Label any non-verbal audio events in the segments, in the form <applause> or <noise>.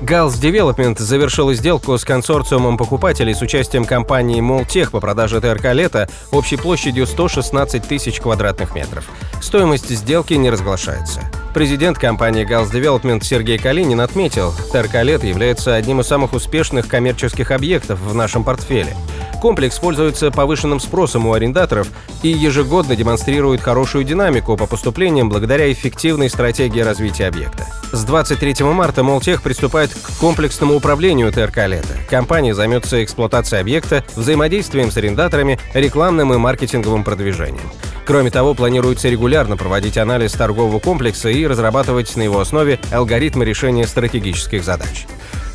Галс Девелопмент завершил сделку с консорциумом покупателей с участием компании Malltech по продаже ТРК «Лето» общей площадью 116 тысяч квадратных метров. Стоимость сделки не разглашается. Президент компании Галс Development Сергей Калинин отметил, ТРК «Лето» является одним из самых успешных коммерческих объектов в нашем портфеле. Комплекс пользуется повышенным спросом у арендаторов и ежегодно демонстрирует хорошую динамику по поступлениям благодаря эффективной стратегии развития объекта. С 23 марта Молтех приступает к комплексному управлению ТРК «Лето». Компания займется эксплуатацией объекта, взаимодействием с арендаторами, рекламным и маркетинговым продвижением. Кроме того, планируется регулярно проводить анализ торгового комплекса и разрабатывать на его основе алгоритмы решения стратегических задач.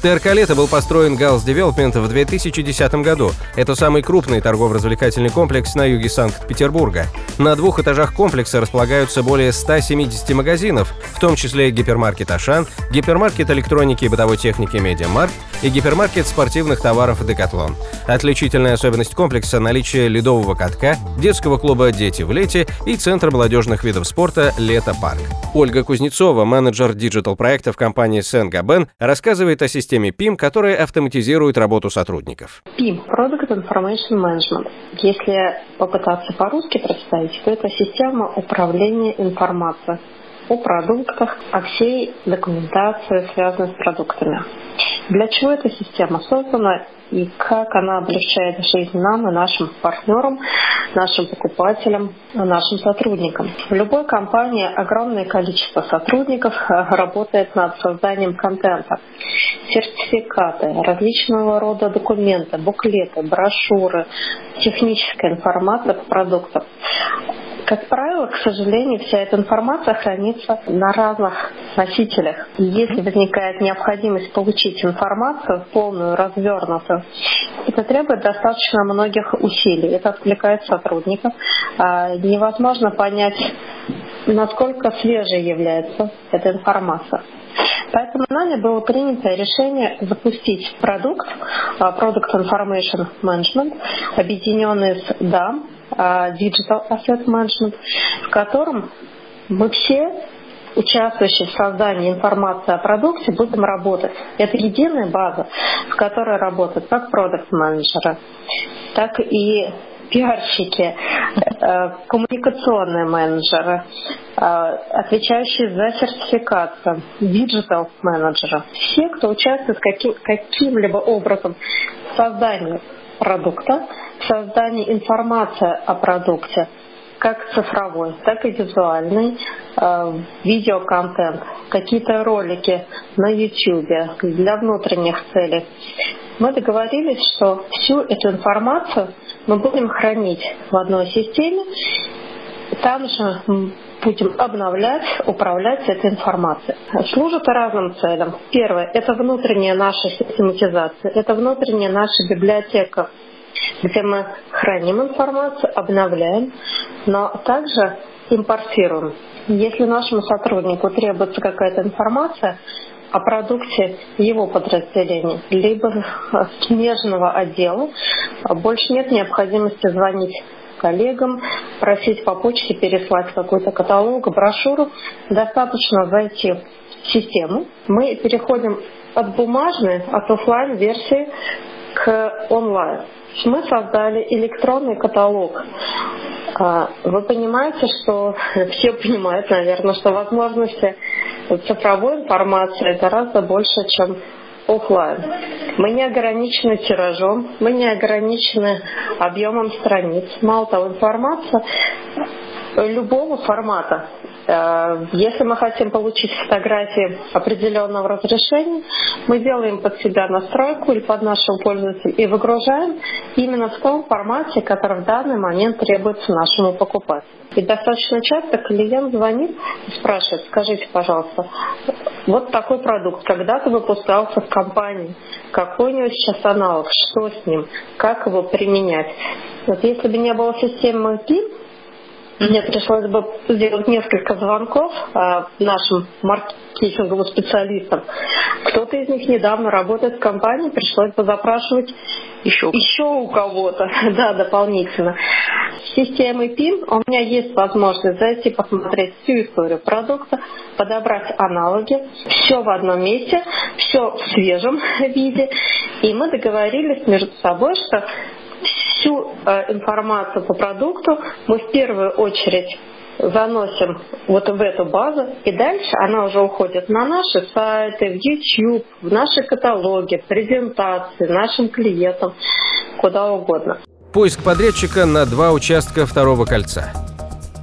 ТРК «Лето» был построен Галс Development в 2010 году. Это самый крупный торгово-развлекательный комплекс на юге Санкт-Петербурга. На двух этажах комплекса располагаются более 170 магазинов, в том числе гипермаркет «Ашан», гипермаркет электроники и бытовой техники «Медиамаркт» и гипермаркет спортивных товаров «Декатлон». Отличительная особенность комплекса – наличие ледового катка, детского клуба «Дети в лете» и центра молодежных видов спорта «Лето Парк». Ольга Кузнецова, менеджер digital-проектов компании «Сен-Гобен», рассказывает о системе PIM, которая автоматизирует работу сотрудников. PIM – Product Information Management. Если попытаться по-русски представить, то это система управления информацией о продуктах, о всей документации, связанной с продуктами. Для чего эта система создана и как она облегчает жизнь нам и нашим партнерам, нашим покупателям, нашим сотрудникам. В любой компании огромное количество сотрудников э, работает над созданием контента. Сертификаты, различного рода документы, буклеты, брошюры, техническая информация по продуктам. Как правило, к сожалению, вся эта информация хранится на разных носителях. Если возникает необходимость получить информацию полную, развернутую, это требует достаточно многих усилий. Это отвлекает сотрудников. А, невозможно понять, насколько свежей является эта информация. Поэтому нами было принято решение запустить продукт, а, Product Information Management, объединенный с DAM, а, Digital Asset Management, в котором мы все участвующие в создании информации о продукте, будем работать. Это единая база, в которой работают как продукт-менеджеры, так и пиарщики, э, коммуникационные менеджеры, э, отвечающие за сертификацию, digital менеджеры. Все, кто участвует каким, каким-либо образом в создании продукта, в создании информации о продукте, как цифровой, так и визуальный, э, видеоконтент, какие-то ролики на YouTube для внутренних целей. Мы договорились, что всю эту информацию мы будем хранить в одной системе, там же будем обновлять, управлять этой информацией. Служит разным целям. Первое – это внутренняя наша систематизация, это внутренняя наша библиотека где мы храним информацию, обновляем, но также импортируем. Если нашему сотруднику требуется какая-то информация о продукте его подразделения, либо смежного отдела, больше нет необходимости звонить коллегам, просить по почте переслать какой-то каталог, брошюру. Достаточно зайти в систему. Мы переходим от бумажной, от офлайн версии к онлайн мы создали электронный каталог. А, вы понимаете, что <laughs> все понимают, наверное, что возможности цифровой информации гораздо больше, чем офлайн. Мы не ограничены тиражом, мы не ограничены объемом страниц. Мало того, информация любого формата если мы хотим получить фотографии определенного разрешения, мы делаем под себя настройку или под нашего пользователя и выгружаем именно в том формате, который в данный момент требуется нашему покупателю. И достаточно часто клиент звонит и спрашивает, скажите, пожалуйста, вот такой продукт когда-то выпускался в компании, какой у него сейчас аналог, что с ним, как его применять. Вот если бы не было системы PIN, Мне пришлось бы сделать несколько звонков э, нашим маркетинговым специалистам. Кто-то из них недавно работает в компании, пришлось бы запрашивать еще, еще у кого-то, <laughs> да, дополнительно. С системой PIN у меня есть возможность зайти посмотреть всю историю продукта, подобрать аналоги, все в одном месте, все в свежем <laughs> виде. И мы договорились между собой, что всю э, информацию по продукту мы в первую очередь заносим вот в эту базу, и дальше она уже уходит на наши сайты, в YouTube, в наши каталоги, презентации, нашим клиентам, куда угодно. Поиск подрядчика на два участка второго кольца.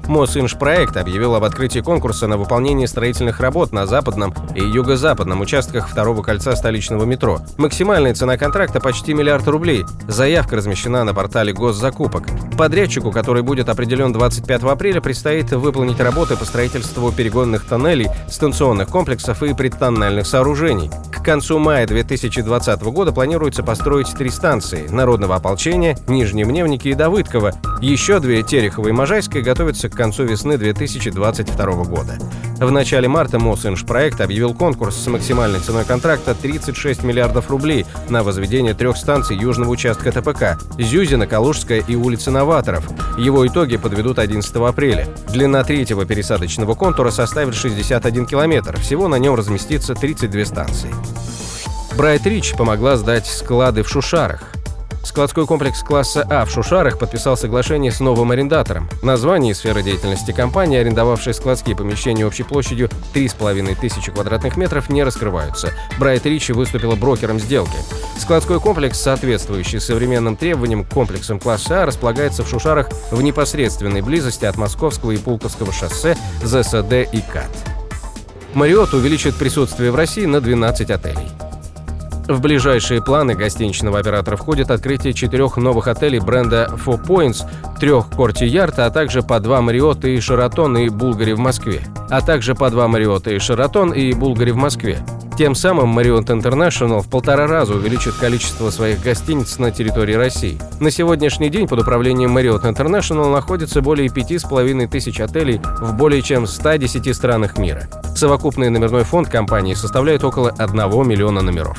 Мосинжпроект объявил об открытии конкурса на выполнение строительных работ на западном и юго-западном участках второго кольца столичного метро. Максимальная цена контракта почти миллиард рублей. Заявка размещена на портале госзакупок. Подрядчику, который будет определен 25 апреля, предстоит выполнить работы по строительству перегонных тоннелей, станционных комплексов и предтоннельных сооружений. К концу мая 2020 года планируется построить три станции – Народного ополчения, Нижние Мневники и Давыдково. Еще две – Терехово и Можайская – готовятся к концу весны 2022 года. В начале марта Мосинжпроект объявил конкурс с максимальной ценой контракта 36 миллиардов рублей на возведение трех станций южного участка ТПК – Зюзина, Калужская и улица Новаторов. Его итоги подведут 11 апреля. Длина третьего пересадочного контура составит 61 километр. Всего на нем разместится 32 станции. Брайт Рич помогла сдать склады в Шушарах. Складской комплекс класса А в Шушарах подписал соглашение с новым арендатором. Название и сфера деятельности компании, арендовавшей складские помещения общей площадью 3,5 тысячи квадратных метров, не раскрываются. Брайт Ричи выступила брокером сделки. Складской комплекс, соответствующий современным требованиям к комплексам класса А, располагается в Шушарах в непосредственной близости от Московского и Пулковского шоссе, ЗСД и КАТ. Мариот увеличит присутствие в России на 12 отелей. В ближайшие планы гостиничного оператора входит открытие четырех новых отелей бренда Four Points, трех Корти Ярта, а также по два Мариота и Шаратон и Булгари в Москве. А также по два Мариота и Шаратон и Булгари в Москве. Тем самым Marriott International в полтора раза увеличит количество своих гостиниц на территории России. На сегодняшний день под управлением Marriott International находится более 5,5 тысяч отелей в более чем 110 странах мира. Совокупный номерной фонд компании составляет около 1 миллиона номеров.